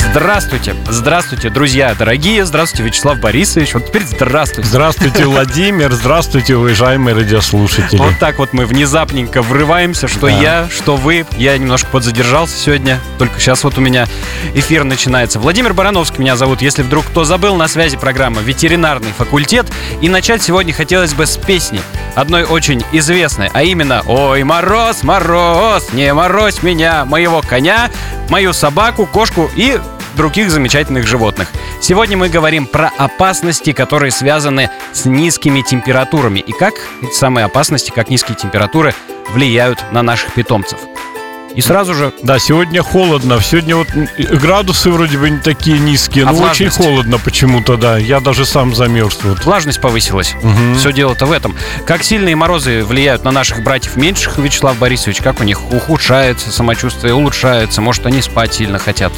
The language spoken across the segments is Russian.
Здравствуйте, здравствуйте, друзья дорогие, здравствуйте, Вячеслав Борисович, вот теперь здравствуйте. Здравствуйте, Владимир, здравствуйте, уважаемые радиослушатели. Вот так вот мы внезапненько врываемся, что Да. я, что вы. Я немножко подзадержался сегодня, только сейчас вот у меня эфир начинается. Владимир Барановский меня зовут, если вдруг кто забыл, на связи программа «Ветеринарный факультет». И начать сегодня хотелось бы с песни, одной очень известной, а именно «Ой, мороз, мороз, не морозь меня, моего коня, мою собаку, кошку и других замечательных животных. Сегодня мы говорим про опасности, которые связаны с низкими температурами и как эти самые опасности, как низкие температуры влияют на наших питомцев. И сразу же Да, сегодня холодно. Сегодня вот градусы вроде бы не такие низкие, А но очень влажность? холодно почему-то, да. Я даже сам замерз вот. влажность повысилась. Мгм. Все дело-то в этом. Как сильные морозы влияют на наших братьев меньших, Вячеслав Борисович? Как у них ухудшается самочувствие, улучшается? Может, они спать сильно хотят?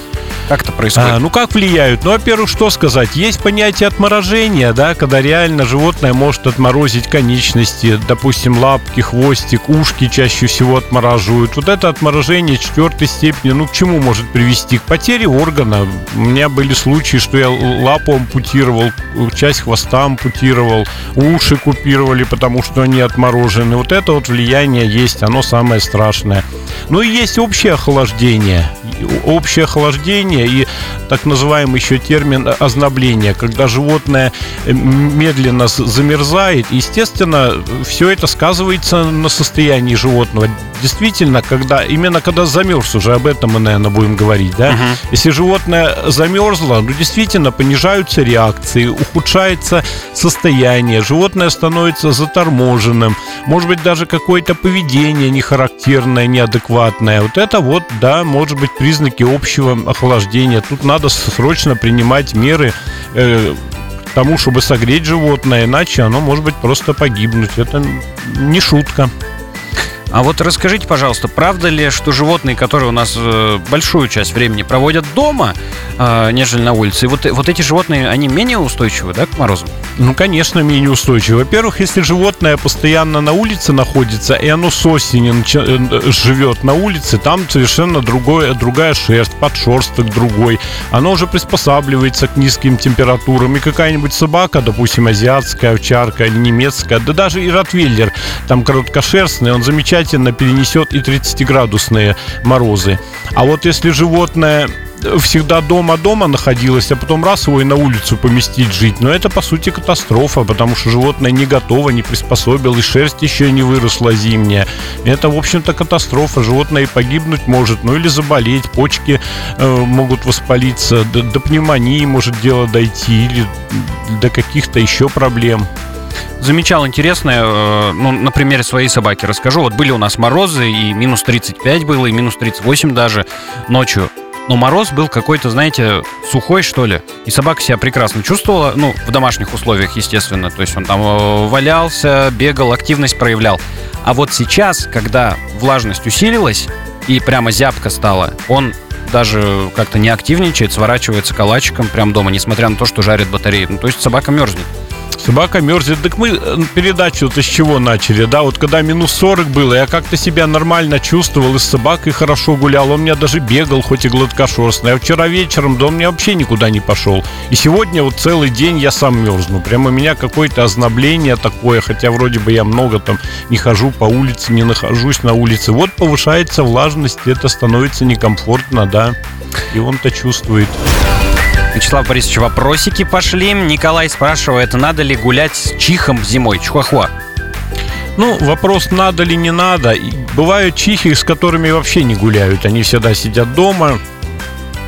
Как это происходит? А, ну как влияют? Ну, во-первых, что сказать? Есть понятие отморожения, да, когда реально животное может отморозить конечности, допустим, лапки, хвостик, ушки чаще всего отмораживают. Вот это отморожение четвертой степени, ну, к чему может привести? К потере органа. У меня были случаи, что я лапу ампутировал, часть хвоста ампутировал, уши купировали, потому что они отморожены. Вот это вот влияние есть, оно самое страшное. Ну и есть общее охлаждение. Общее охлаждение и так называемый еще термин ознобление, когда животное э, медленно замерзает. Естественно, все это сказывается на состоянии животного. Действительно, когда именно когда замерз уже, об этом мы, наверное, будем говорить, да? Мгм. Если животное замерзло, ну действительно понижаются реакции, ухудшается состояние, животное становится заторможенным, может быть даже какое-то поведение нехарактерное, неадекватное. Вот это вот, да, может быть признаки общего охлаждения. Тут надо срочно принимать меры э, тому, чтобы согреть животное, иначе оно может быть просто погибнуть. Это не шутка. А вот расскажите, пожалуйста, правда ли, что животные, которые у нас э, большую часть времени проводят дома, э, нежели на улице, вот, вот эти животные, они менее устойчивы, да, к морозам? Ну, конечно, менее устойчиво. Во-первых, если животное постоянно на улице находится, и оно с осени начи- э, живет на улице, там совершенно другое, другая шерсть, подшерсток другой. Оно уже приспосабливается к низким температурам. И какая-нибудь собака, допустим, азиатская овчарка или немецкая, да даже и ротвейлер, там короткошерстный, он замечательно перенесет и 30-градусные морозы. А вот если животное всегда дома-дома находилось, а потом раз его и на улицу поместить жить. Но это, по сути, катастрофа, потому что животное не готово, не приспособилось, шерсть еще не выросла зимняя. Это, в общем-то, катастрофа. Животное и погибнуть может, ну или заболеть, почки э, могут воспалиться, до, до пневмонии может дело дойти, или до каких-то еще проблем. Замечал интересное, э, ну, на примере своей собаки расскажу. Вот были у нас морозы, и минус 35 было, и минус 38 даже ночью. Но мороз был какой-то, знаете, сухой, что ли. И собака себя прекрасно чувствовала, ну, в домашних условиях, естественно. То есть он там э, валялся, бегал, активность проявлял. А вот сейчас, когда влажность усилилась, и прямо зябко стало, он даже как-то не активничает, сворачивается калачиком прям дома, несмотря на то, что жарит батареи. Ну, то есть собака мерзнет. Собака мерзнет. Так мы э, передачу-то с чего начали, да? Вот когда минус 40 было, я как-то себя нормально чувствовал, и с собакой хорошо гулял. Он меня даже бегал, хоть и гладкошерстный. А вчера вечером, да он мне вообще никуда не пошел. И сегодня вот целый день я сам мерзну. Прямо у меня какое-то ознобление такое, хотя вроде бы я много там не хожу по улице, не нахожусь на улице. Вот повышается влажность, это становится некомфортно, да. И он-то чувствует. Вячеслав Борисович, вопросики пошли. Николай спрашивает, надо ли гулять с чихом зимой? Чихуахуа. Ну, вопрос, надо ли не надо. Бывают чихи, с которыми вообще не гуляют. Они всегда сидят дома,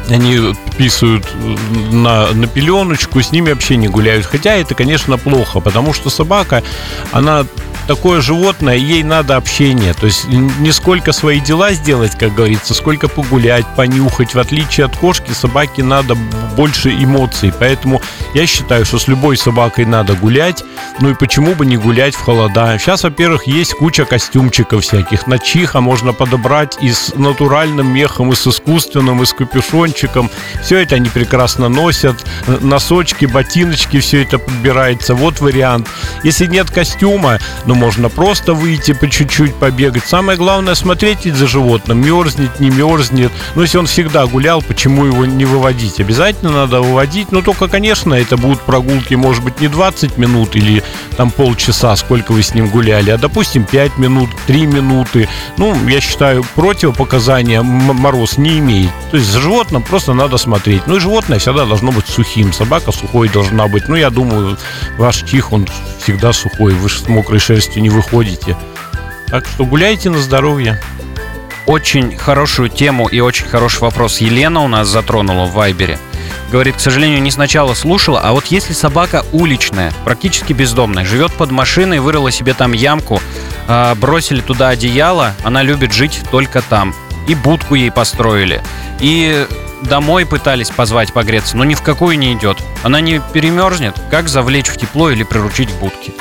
они писают на, на пеленочку, с ними вообще не гуляют. Хотя это, конечно, плохо, потому что собака, она такое животное, ей надо общение. То есть не сколько свои дела сделать, как говорится, сколько погулять, понюхать. В отличие от кошки, собаке надо больше эмоций. Поэтому я считаю, что с любой собакой надо гулять. Ну и почему бы не гулять в холода? Сейчас, во-первых, есть куча костюмчиков всяких. На чиха можно подобрать и с натуральным мехом, и с искусственным, и с капюшончиком. Все это они прекрасно носят. Носочки, ботиночки, все это подбирается. Вот вариант. Если нет костюма, ну, можно просто выйти по чуть-чуть побегать. Самое главное смотреть за животным, мерзнет, не мерзнет. Но если он всегда гулял, почему его не выводить? Обязательно надо выводить, но только, конечно, это будут прогулки, может быть, не 20 минут или там полчаса, сколько вы с ним гуляли, а, допустим, 5 минут, 3 минуты. Ну, я считаю, противопоказания мороз не имеет. То есть за животным просто надо смотреть. Ну и животное всегда должно быть сухим. Собака сухой должна быть. Ну, я думаю, ваш чих, он всегда сухой. Вы с мокрой шерстью не выходите. Так что гуляйте на здоровье. Очень хорошую тему и очень хороший вопрос Елена у нас затронула в Вайбере. Говорит, к сожалению, не сначала слушала, а вот если собака уличная, практически бездомная, живет под машиной, вырыла себе там ямку, а, бросили туда одеяло, она любит жить только там. И будку ей построили. И домой пытались позвать погреться, но ни в какую не идет. Она не перемерзнет, как завлечь в тепло или приручить к будке.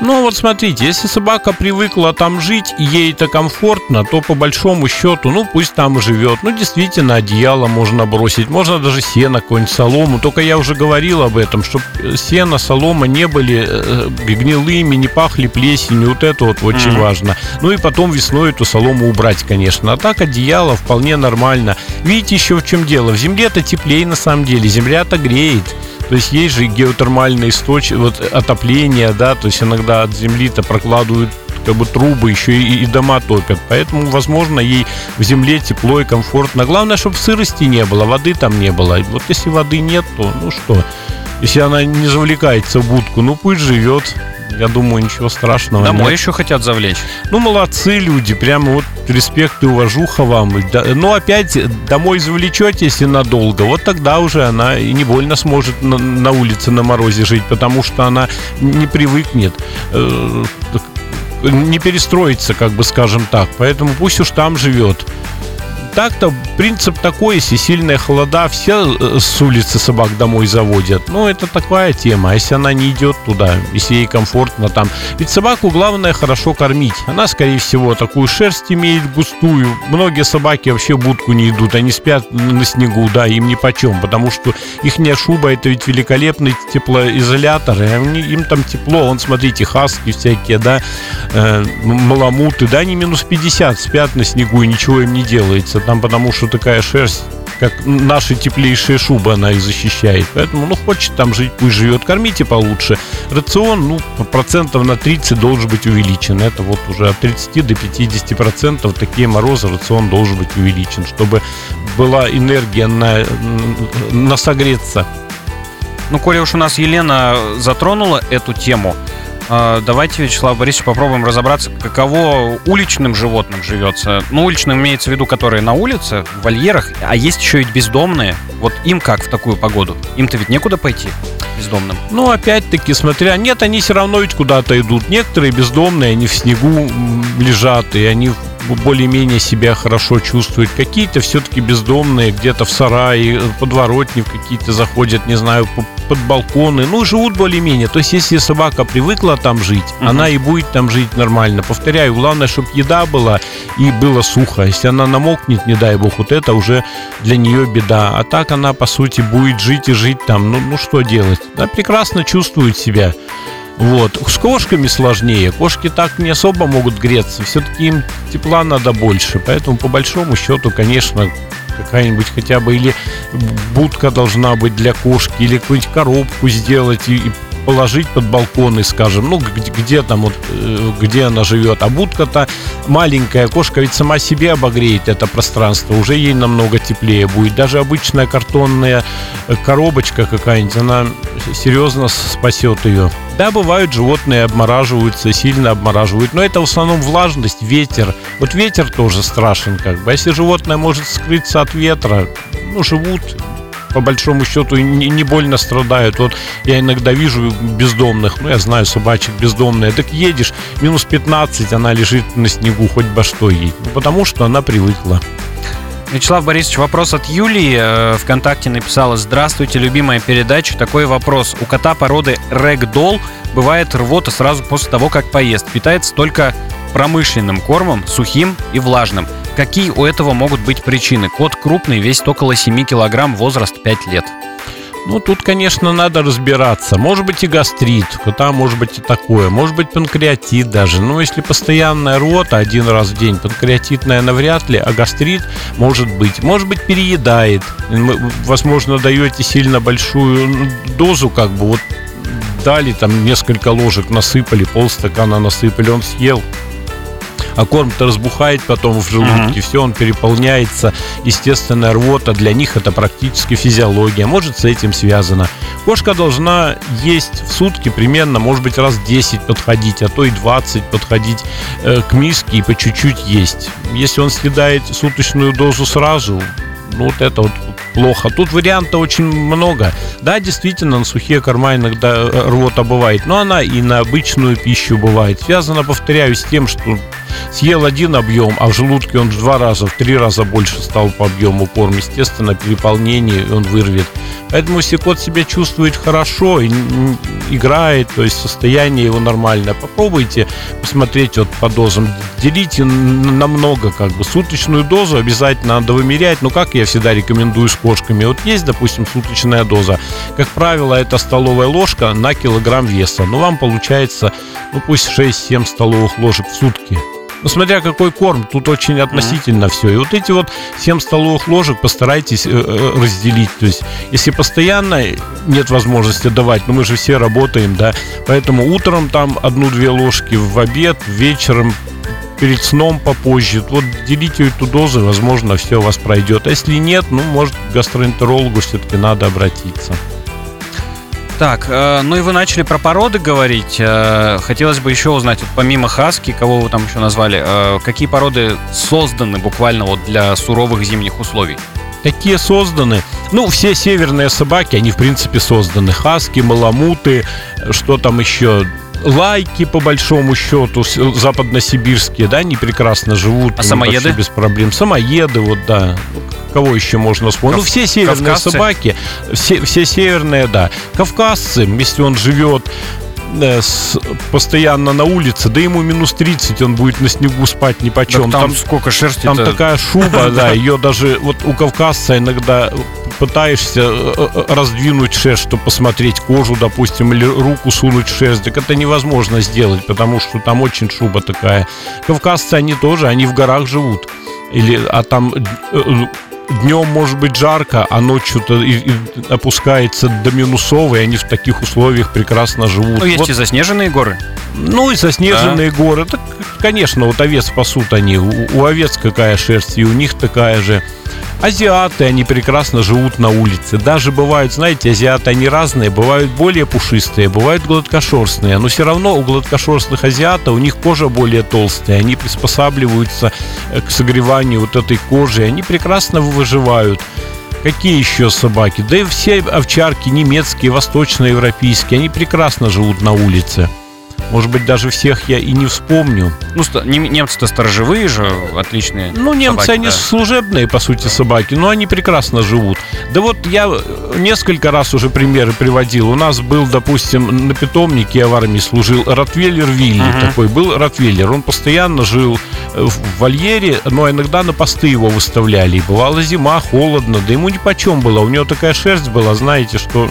Ну вот смотрите, если собака привыкла там жить, и ей это комфортно, то по большому счету, ну пусть там живет. Ну действительно, одеяло можно бросить, можно даже сено, какую-нибудь солому. Только я уже говорил об этом, чтобы сено, солома не были э, гнилыми, не пахли плесенью. Вот это вот очень mm-hmm. важно. Ну и потом весной эту солому убрать, конечно. А так одеяло вполне нормально. Видите еще в чем дело? В земле-то теплее на самом деле, земля-то греет. То есть есть же геотермальные источники, вот отопление, да, то есть иногда от земли-то прокладывают как бы трубы еще и, и дома топят. Поэтому, возможно, ей в земле тепло и комфортно. Главное, чтобы сырости не было, воды там не было. Вот если воды нет, то ну что, если она не завлекается в будку, ну пусть живет. Я думаю, ничего страшного. Домой нет. еще хотят завлечь. Ну, молодцы люди, прямо вот респект и уважуха вам. Но ну, опять домой завлечете, если надолго, вот тогда уже она и не больно сможет на, на улице на морозе жить, потому что она не привыкнет э, не перестроится, как бы скажем так. Поэтому пусть уж там живет так-то принцип такой, если сильные холода, все э, с улицы собак домой заводят. Ну, это такая тема. А если она не идет туда, если ей комфортно там. Ведь собаку главное хорошо кормить. Она, скорее всего, такую шерсть имеет густую. Многие собаки вообще будку не идут. Они спят на снегу, да, им ни почем. Потому что их шуба это ведь великолепный теплоизолятор. И они, им там тепло. Вон, смотрите, хаски всякие, да, э, маламуты, да, они минус 50 спят на снегу и ничего им не делается там потому что такая шерсть как наши теплейшие шубы она их защищает. Поэтому, ну, хочет там жить, пусть живет. Кормите получше. Рацион, ну, процентов на 30 должен быть увеличен. Это вот уже от 30 до 50 процентов такие морозы рацион должен быть увеличен, чтобы была энергия на, на согреться. Ну, коли уж у нас Елена затронула эту тему, давайте, Вячеслав Борисович, попробуем разобраться, каково уличным животным живется. Ну, уличным имеется в виду, которые на улице, в вольерах, а есть еще и бездомные. Вот им как в такую погоду? Им-то ведь некуда пойти бездомным. Ну, опять-таки, смотря, нет, они все равно ведь куда-то идут. Некоторые бездомные, они в снегу лежат, и они более-менее себя хорошо чувствуют. Какие-то все-таки бездомные где-то в сарае, подворотни в какие-то заходят, не знаю, под балконы. Ну, живут более-менее. То есть, если собака привыкла там жить, угу. она и будет там жить нормально. Повторяю, главное, чтобы еда была и было сухо. Если она намокнет, не дай бог, вот это уже для нее беда. А так она, по сути, будет жить и жить там. Ну, ну что делать? Она прекрасно чувствует себя. Вот. С кошками сложнее. Кошки так не особо могут греться. Все-таки им тепла надо больше. Поэтому, по большому счету, конечно, какая-нибудь хотя бы или будка должна быть для кошки, или какую-нибудь коробку сделать и, и положить под балконы, скажем, ну, где, где там вот, э, где она живет. А будка-то маленькая, кошка ведь сама себе обогреет это пространство, уже ей намного теплее будет. Даже обычная картонная э, коробочка какая-нибудь, она серьезно спасет ее. Да, бывают животные обмораживаются, сильно обмораживают, но это в основном влажность, ветер. Вот ветер тоже страшен как бы. А если животное может скрыться от ветра, ну, живут по большому счету не, не больно страдают. Вот я иногда вижу бездомных, ну я знаю собачек бездомные, так едешь, минус 15, она лежит на снегу, хоть бы что ей. Ну, потому что она привыкла. Вячеслав Борисович, вопрос от Юлии. Э, ВКонтакте написала «Здравствуйте, любимая передача. Такой вопрос. У кота породы рэгдолл бывает рвота сразу после того, как поест. Питается только промышленным кормом, сухим и влажным. Какие у этого могут быть причины? Кот крупный, весит около 7 килограмм, возраст 5 лет. Ну, тут, конечно, надо разбираться. Может быть и гастрит, кота может быть и такое. Может быть панкреатит даже. Но если постоянная рвота один раз в день, панкреатит, наверное, вряд ли, а гастрит может быть. Может быть переедает. Возможно, даете сильно большую дозу, как бы вот дали, там несколько ложек насыпали, полстакана насыпали, он съел, а корм-то разбухает потом в желудке, mm-hmm. все, он переполняется. Естественная рвота для них это практически физиология. Может, с этим связано. Кошка должна есть в сутки примерно, может быть, раз 10 подходить, а то и 20 подходить э, к миске и по чуть-чуть есть. Если он съедает суточную дозу сразу, ну вот это вот плохо. Тут вариантов очень много. Да, действительно, на сухие корма иногда э, рвота бывает, но она и на обычную пищу бывает. Связано, повторяю, с тем, что съел один объем, а в желудке он в два раза, в три раза больше стал по объему корм. Естественно, переполнение он вырвет. Поэтому если кот себя чувствует хорошо играет, то есть состояние его нормальное, попробуйте посмотреть вот по дозам. Делите на много, как бы. Суточную дозу обязательно надо вымерять. Ну, как я всегда рекомендую с кошками. Вот есть, допустим, суточная доза. Как правило, это столовая ложка на килограмм веса. Ну, вам получается, ну, пусть 6-7 столовых ложек в сутки. Ну, смотря какой корм, тут очень относительно mm-hmm. все. И вот эти вот 7 столовых ложек постарайтесь э, э, разделить. То есть, если постоянно нет возможности давать, ну мы же все работаем, да, поэтому утром там одну-две ложки, в обед, вечером перед сном попозже. Вот делите эту дозу, возможно, все у вас пройдет. А если нет, ну, может, к гастроэнтерологу все-таки надо обратиться. Так, э, ну и вы начали про породы говорить. Э, хотелось бы еще узнать, вот помимо хаски, кого вы там еще назвали, э, какие породы созданы буквально вот для суровых зимних условий? Такие созданы. Ну, все северные собаки, они в принципе созданы. Хаски, маламуты, что там еще, лайки, по большому счету, западносибирские, да, они прекрасно живут. А самоеды? Без проблем. Самоеды, вот, да. Кого еще можно вспомнить? Кав... Ну, все северные Кавказцы? собаки, все, все северные, да. Кавказцы, если он живет э, с, постоянно на улице, да ему минус 30, он будет на снегу спать ни почем. там, там сколько шерсти Там такая шуба, да, ее даже вот у кавказца иногда пытаешься э, э, раздвинуть шерсть, чтобы посмотреть кожу, допустим, или руку сунуть в шерсть, так это невозможно сделать, потому что там очень шуба такая. Кавказцы, они тоже, они в горах живут. Или, а там э, днем может быть жарко, а ночью-то опускается до минусовой, они в таких условиях прекрасно живут. Ну, есть вот. и заснеженные горы. Ну, и заснеженные да. горы. Так, конечно, вот овец пасут они. У, у овец какая шерсть, и у них такая же. Азиаты, они прекрасно живут на улице. Даже бывают, знаете, азиаты, они разные. Бывают более пушистые, бывают гладкошерстные. Но все равно у гладкошерстных азиатов у них кожа более толстая. Они приспосабливаются э, к согреванию вот этой кожи. Они прекрасно выживают. Какие еще собаки? Да и все овчарки немецкие, восточноевропейские, они прекрасно живут на улице. Может быть, даже всех я и не вспомню. Ну, немцы-то сторожевые же, отличные. Ну, немцы, собаки, они да. служебные, по сути, собаки, но они прекрасно живут. Да вот я несколько раз уже примеры приводил. У нас был, допустим, на питомнике, я в армии служил, Ротвейлер Вилли uh-huh. такой был Ротвейлер. Он постоянно жил в вольере, но иногда на посты его выставляли. И бывала зима, холодно, да ему ни по чем было. У него такая шерсть была, знаете, что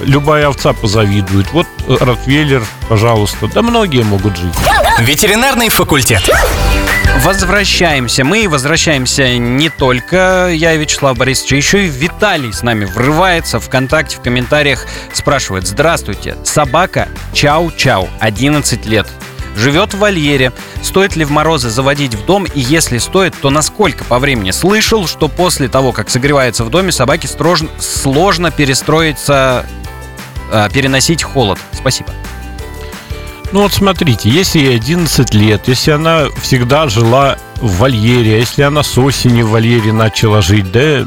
любая овца позавидует. Вот Ротвейлер, пожалуйста. Да многие могут жить. Ветеринарный факультет. Возвращаемся. Мы возвращаемся не только я и Вячеслав Борисович, а еще и Виталий с нами врывается ВКонтакте в комментариях, спрашивает. Здравствуйте, собака Чау-Чау, 11 лет. Живет в вольере. Стоит ли в морозы заводить в дом? И если стоит, то насколько по времени? Слышал, что после того, как согревается в доме, собаке строж... сложно перестроиться э, переносить холод? Спасибо. Ну вот смотрите, если ей 11 лет, если она всегда жила в вольере, если она с осени в вольере начала жить, да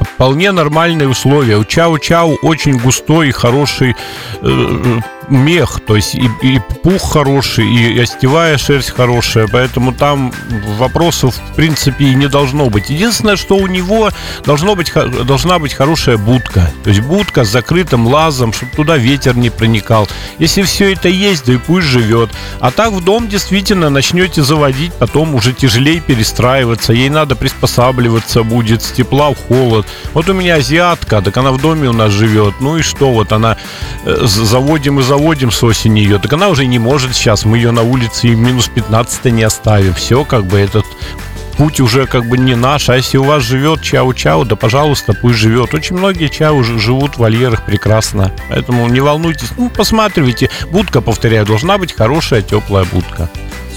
вполне нормальные условия. У Чау-Чау очень густой и хороший э, мех, то есть и, и пух хороший, и остевая шерсть хорошая, поэтому там вопросов в принципе и не должно быть. Единственное, что у него должно быть, должна быть хорошая будка, то есть будка с закрытым лазом, чтобы туда ветер не проникал. Если все это есть, да и пусть живет. А так в дом действительно начнете заводить, потом уже тяжелее перестраиваться, ей надо приспосабливаться будет с тепла в холод. Вот у меня азиатка, так она в доме у нас живет, ну и что, вот она э, заводим и заводим с осени ее, так она уже не может сейчас, мы ее на улице и минус 15 не оставим. Все, как бы этот путь уже как бы не наш, а если у вас живет чау-чау, да пожалуйста, пусть живет. Очень многие чау живут в вольерах прекрасно, поэтому не волнуйтесь, ну, посматривайте. Будка, повторяю, должна быть хорошая, теплая будка.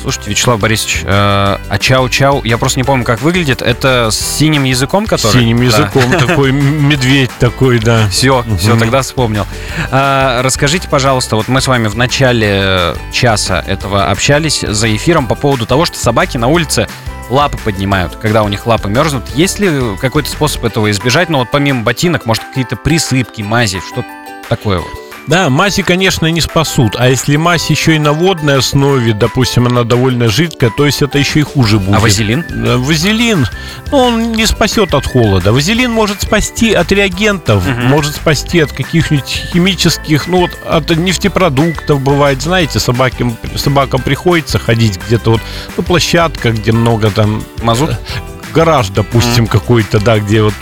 Слушайте, Вячеслав Борисович, э, а чау-чау, я просто не помню, как выглядит. Это с синим языком, который? Синим да. языком, такой медведь такой, да. Все, все, тогда вспомнил. А, расскажите, пожалуйста, вот мы с вами в начале часа этого общались за эфиром по поводу того, что собаки на улице лапы поднимают, когда у них лапы мерзнут. Есть ли какой-то способ этого избежать? Ну вот помимо ботинок, может какие-то присыпки, мази, что-то такое вот? Да, мази, конечно, не спасут. А если мазь еще и на водной основе, допустим, она довольно жидкая, то есть это еще и хуже будет. А вазелин? Вазелин, ну, он не спасет от холода. Вазелин может спасти от реагентов, угу. может спасти от каких-нибудь химических, ну, вот от нефтепродуктов бывает. Знаете, собаки, собакам приходится ходить где-то вот, ну, площадка, где много там... Мазут? Гараж, допустим, mm. какой-то, да, где вот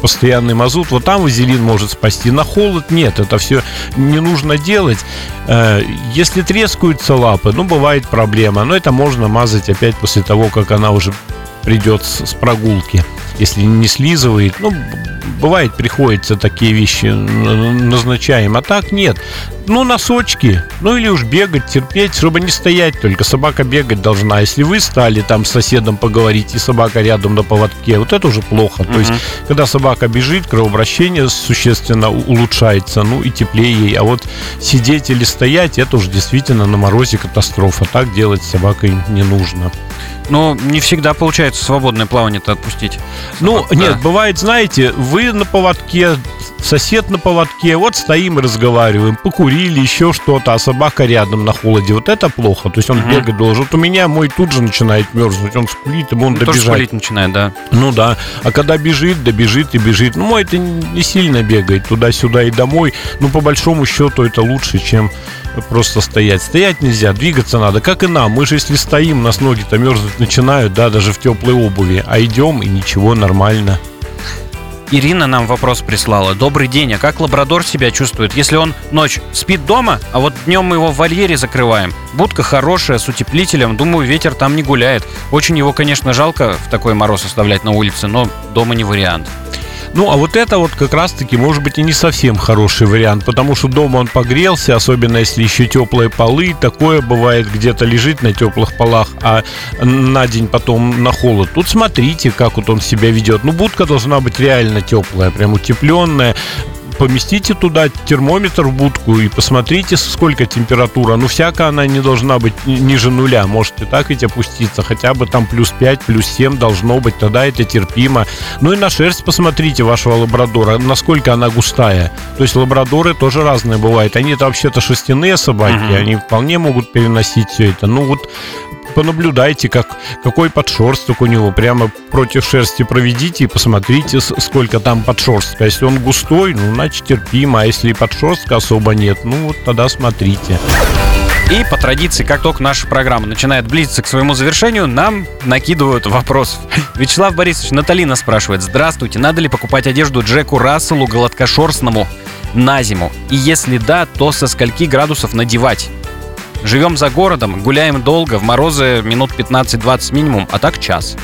постоянный мазут, вот там вазелин может спасти. На холод нет, это все не нужно делать. Э, если трескаются лапы, ну, бывает проблема, но это можно мазать опять после того, как она уже придет с прогулки если не слизывает. Ну, бывает, приходится такие вещи назначаем, а так нет. Ну, носочки, ну или уж бегать, терпеть, чтобы не стоять только. Собака бегать должна. Если вы стали там с соседом поговорить, и собака рядом на поводке, вот это уже плохо. Mm-hmm. То есть, когда собака бежит, кровообращение существенно улучшается, ну и теплее ей. А вот сидеть или стоять, это уже действительно на морозе катастрофа. Так делать с собакой не нужно. Но не всегда получается свободное плавание-то отпустить. Ну, да. нет, бывает, знаете, вы на поводке, сосед на поводке, вот стоим и разговариваем, покурили, еще что-то, а собака рядом на холоде. Вот это плохо. То есть он угу. бегать должен. Вот у меня мой тут же начинает мерзнуть, он скулит, ему он ну, добежать. Тоже скулить начинает, да. Ну да. А когда бежит, да бежит и бежит. Ну, мой это не сильно бегает туда-сюда и домой. Ну, по большому счету, это лучше, чем просто стоять. Стоять нельзя, двигаться надо, как и нам. Мы же если стоим, у нас ноги-то мерзнуть начинают, да, даже в теплой обуви. А идем и ничего, нормально. Ирина нам вопрос прислала. Добрый день, а как лабрадор себя чувствует, если он ночь спит дома, а вот днем мы его в вольере закрываем? Будка хорошая, с утеплителем, думаю, ветер там не гуляет. Очень его, конечно, жалко в такой мороз оставлять на улице, но дома не вариант. Ну, а вот это вот как раз-таки может быть и не совсем хороший вариант, потому что дома он погрелся, особенно если еще теплые полы, такое бывает где-то лежит на теплых полах, а на день потом на холод. Тут смотрите, как вот он себя ведет. Ну, будка должна быть реально теплая, прям утепленная, поместите туда термометр в будку и посмотрите, сколько температура. Ну, всяко она не должна быть ниже нуля. Может и так ведь опуститься. Хотя бы там плюс 5, плюс 7 должно быть. Тогда это терпимо. Ну и на шерсть посмотрите вашего лабрадора, насколько она густая. То есть лабрадоры тоже разные бывают. Они это вообще-то шерстяные собаки. Угу. Они вполне могут переносить все это. Ну вот понаблюдайте, как, какой подшерсток у него. Прямо против шерсти проведите и посмотрите, сколько там подшерстка. Если он густой, ну, значит, терпимо. А если подшерстка особо нет, ну, вот тогда смотрите. И по традиции, как только наша программа начинает близиться к своему завершению, нам накидывают вопрос. Вячеслав Борисович, Наталина спрашивает. Здравствуйте, надо ли покупать одежду Джеку Расселу гладкошерстному на зиму? И если да, то со скольки градусов надевать? Живем за городом, гуляем долго, в морозы минут 15-20 минимум, а так час.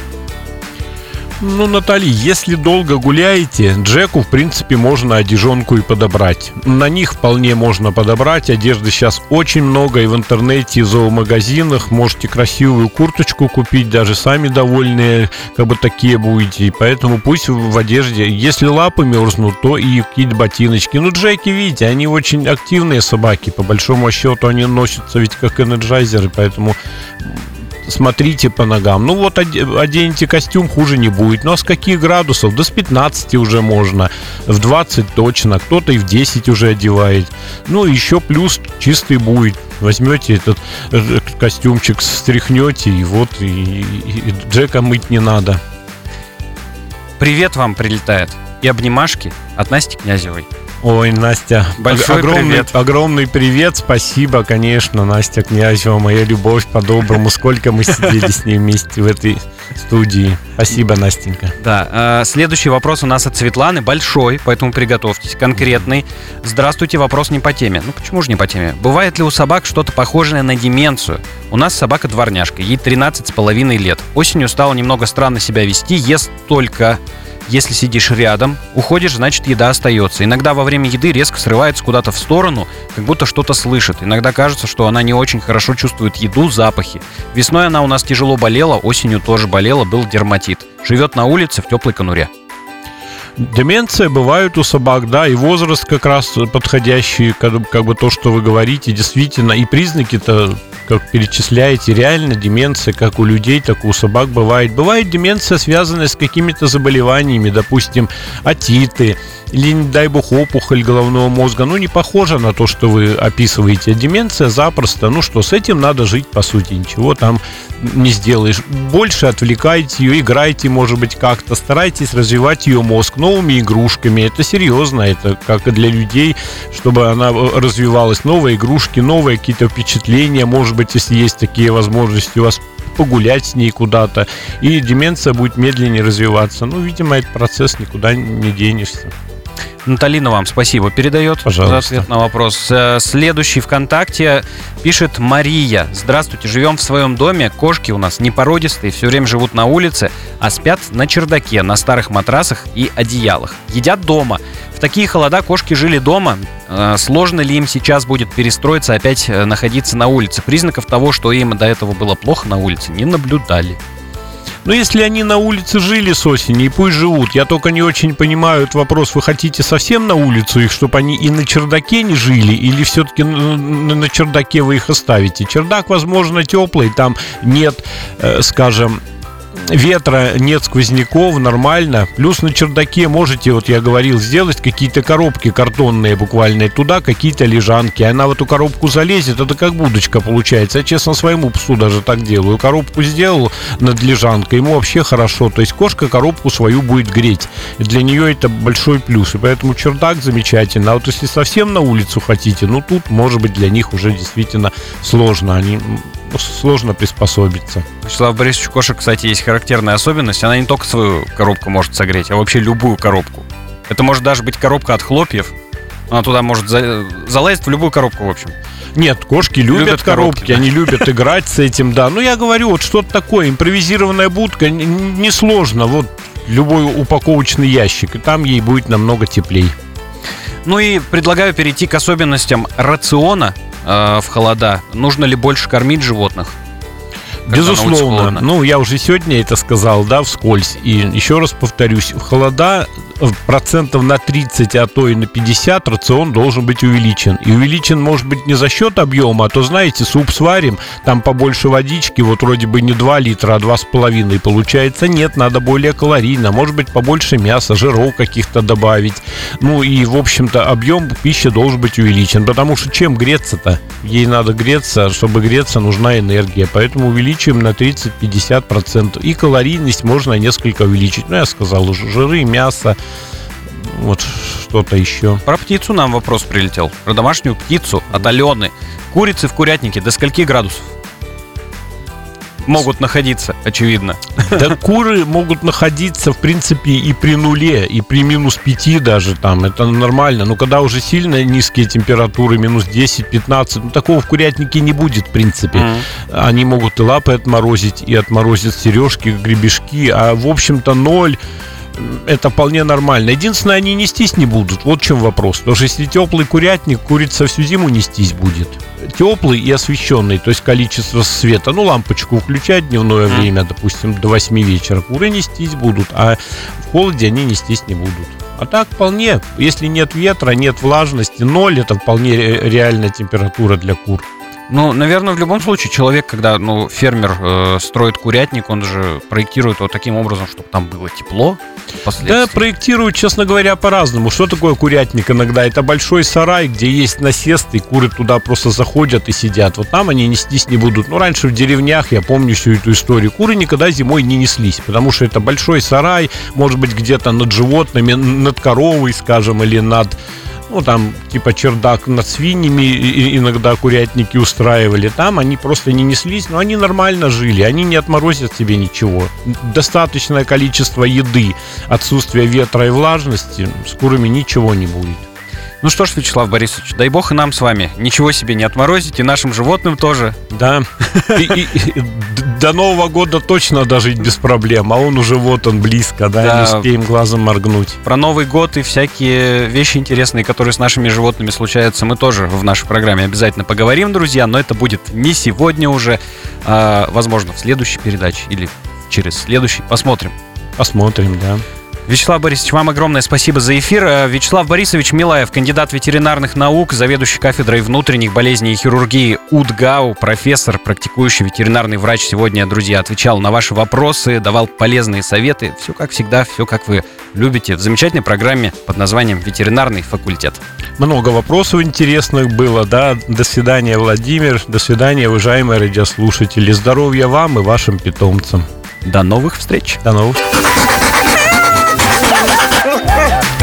Ну, Натали, если долго гуляете, Джеку, в принципе, можно одежонку и подобрать. На них вполне можно подобрать. Одежды сейчас очень много и в интернете, и в зоомагазинах. Можете красивую курточку купить, даже сами довольные, как бы такие будете. Поэтому пусть в одежде, если лапы мерзнут, то и какие-то ботиночки. Ну, Джеки, видите, они очень активные собаки. По большому счету они носятся ведь как энерджайзеры, поэтому смотрите по ногам. Ну вот оденете костюм, хуже не будет. Ну а с каких градусов? До с 15 уже можно, в 20 точно, кто-то и в 10 уже одевает. Ну еще плюс чистый будет. Возьмете этот э, костюмчик, встряхнете, и вот и, и Джека мыть не надо. Привет вам прилетает и обнимашки от Насти Князевой. Ой, Настя, Большой огромный, привет. огромный привет, спасибо, конечно, Настя Князева, моя любовь по-доброму. Сколько мы сидели с ней вместе в этой студии. Спасибо, Настенька. Да, э, следующий вопрос у нас от Светланы, большой, поэтому приготовьтесь, конкретный. Здравствуйте, вопрос не по теме. Ну почему же не по теме? Бывает ли у собак что-то похожее на деменцию? У нас собака дворняжка, ей 13 с половиной лет. Осенью стала немного странно себя вести, ест только если сидишь рядом, уходишь, значит еда остается. Иногда во время еды резко срывается куда-то в сторону, как будто что-то слышит. Иногда кажется, что она не очень хорошо чувствует еду, запахи. Весной она у нас тяжело болела, осенью тоже болела, был дерматит. Живет на улице в теплой конуре. Деменция бывает у собак, да, и возраст как раз подходящий, как, как бы то, что вы говорите, действительно, и признаки-то как перечисляете, реально деменция как у людей, так и у собак бывает. Бывает деменция, связанная с какими-то заболеваниями, допустим, атиты, или, не дай бог, опухоль головного мозга. Ну, не похоже на то, что вы описываете. Деменция запросто. Ну что, с этим надо жить, по сути. Ничего там не сделаешь. Больше отвлекайте ее, играйте, может быть, как-то. Старайтесь развивать ее мозг новыми игрушками. Это серьезно. Это как и для людей, чтобы она э, развивалась. Новые игрушки, новые какие-то впечатления. Может быть, если есть такие возможности у вас погулять с ней куда-то, и деменция будет медленнее развиваться. Ну, видимо, этот процесс никуда не денешься. Наталина вам спасибо передает Пожалуйста. за ответ на вопрос. Э, Следующий ВКонтакте пишет Мария. Здравствуйте, живем в своем доме. Кошки у нас не породистые, все время живут на улице, а спят на чердаке, на старых матрасах и одеялах. Едят дома. В такие холода кошки жили дома. Э, Сложно ли им сейчас будет перестроиться, опять э, находиться на улице? Признаков того, что им до этого было плохо на улице, не наблюдали. Ну, если они на улице жили с осени, и пусть живут. Я только не очень понимаю этот вопрос. Вы хотите совсем на улицу их, чтобы они и на чердаке не жили, или все-таки на, на чердаке вы их оставите? Чердак, возможно, теплый, там нет, э, скажем, ветра, нет сквозняков, нормально. Плюс на чердаке можете, вот я говорил, сделать какие-то коробки картонные буквально, туда какие-то лежанки. Она в эту коробку залезет, это как будочка получается. Я, честно, своему псу даже так делаю. Коробку сделал над лежанкой, ему вообще хорошо. То есть кошка коробку свою будет греть. И для нее это большой плюс. И поэтому чердак замечательно. А вот если совсем на улицу хотите, ну тут, может быть, для них уже действительно сложно. Они сложно приспособиться. Вячеслав Борисович, кошек, кстати, есть характерная особенность. Она не только свою коробку может согреть, а вообще любую коробку. Это может даже быть коробка от хлопьев. Она туда может за... залезть в любую коробку, в общем. Нет, кошки любят, Любят коробки, коробки, да. они любят играть с этим, да. Ну, я говорю, вот что-то такое, импровизированная будка, несложно. Вот любой упаковочный ящик, и там ей будет намного теплей. Ну и предлагаю перейти к особенностям рациона э, в холода. Нужно ли больше кормить животных? Безусловно. Ну, я уже сегодня это сказал, да, вскользь. И еще раз повторюсь, в холода процентов на 30, а то и на 50 рацион должен быть увеличен. И увеличен может быть не за счет объема, а то, знаете, суп сварим, там побольше водички, вот вроде бы не 2 литра, а 2,5 получается. Нет, надо более калорийно. Может быть, побольше мяса, жиров каких-то добавить. Ну и, в общем-то, объем пищи должен быть увеличен. Потому что чем греться-то? Ей надо греться, чтобы греться, нужна энергия. Поэтому увеличиваем на 30-50%. И калорийность можно несколько увеличить. Ну, я сказал уже, жиры, мясо, вот что-то еще. Про птицу нам вопрос прилетел. Про домашнюю птицу от Алены. Курицы в курятнике до скольки градусов? Могут находиться, очевидно. Да куры могут находиться, в принципе, и при нуле, и при минус 5 даже там. Это нормально. Но когда уже сильно низкие температуры, минус 10-15, ну, такого в курятнике не будет, в принципе. Мгм. Они могут и лапы отморозить, и отморозить сережки, гребешки. А, в общем-то, ноль это вполне нормально. Единственное, они нестись не будут. Вот в чем вопрос. Потому что если теплый курятник, курица всю зиму нестись будет. Теплый и освещенный, то есть количество света. Ну, лампочку включать дневное время, допустим, до 8 вечера. Куры нестись будут, а в холоде они нестись не будут. А так вполне, если нет ветра, нет влажности, ноль это вполне ре- реальная температура для кур. Ну, наверное, в любом случае человек, когда ну, фермер э, строит курятник, он же проектирует его таким образом, чтобы там было тепло. Да, проектируют, честно говоря, по-разному. Что такое курятник иногда? Это большой сарай, где есть насест, и куры туда просто заходят и сидят. Вот там они нестись не будут. Ну, раньше в деревнях, я помню всю эту историю, куры никогда зимой не неслись, потому что это большой сарай, может быть, где-то над животными, над коровой, скажем, или над ну, там, типа чердак над свиньями иногда курятники устраивали. Там они просто не неслись, но они нормально жили, они не отморозят себе ничего. Достаточное количество еды, отсутствие ветра и влажности, с курами ничего не будет. Ну что ж, Вячеслав Борисович, дай бог и нам с вами ничего себе не отморозить, и нашим животным тоже. Да. И, и, до Нового года точно дожить без проблем, а он уже вот он близко, да, да, не успеем глазом моргнуть. Про Новый год и всякие вещи интересные, которые с нашими животными случаются, мы тоже в нашей программе обязательно поговорим, друзья, но это будет не сегодня уже, а, возможно, в следующей передаче или через следующий. Посмотрим. Посмотрим, да. Вячеслав Борисович, вам огромное спасибо за эфир. Э, Вячеслав Борисович Милаев, кандидат ветеринарных наук, заведующий кафедрой внутренних болезней и хирургии УДГАУ, профессор, практикующий ветеринарный врач сегодня, друзья, отвечал на ваши вопросы, давал полезные советы. Все как всегда, все как вы любите. В замечательной программе под названием «Ветеринарный факультет». Много вопросов интересных было, да. До свидания, Владимир. До свидания, уважаемые радиослушатели. Здоровья вам и вашим питомцам. До новых встреч. До новых встреч.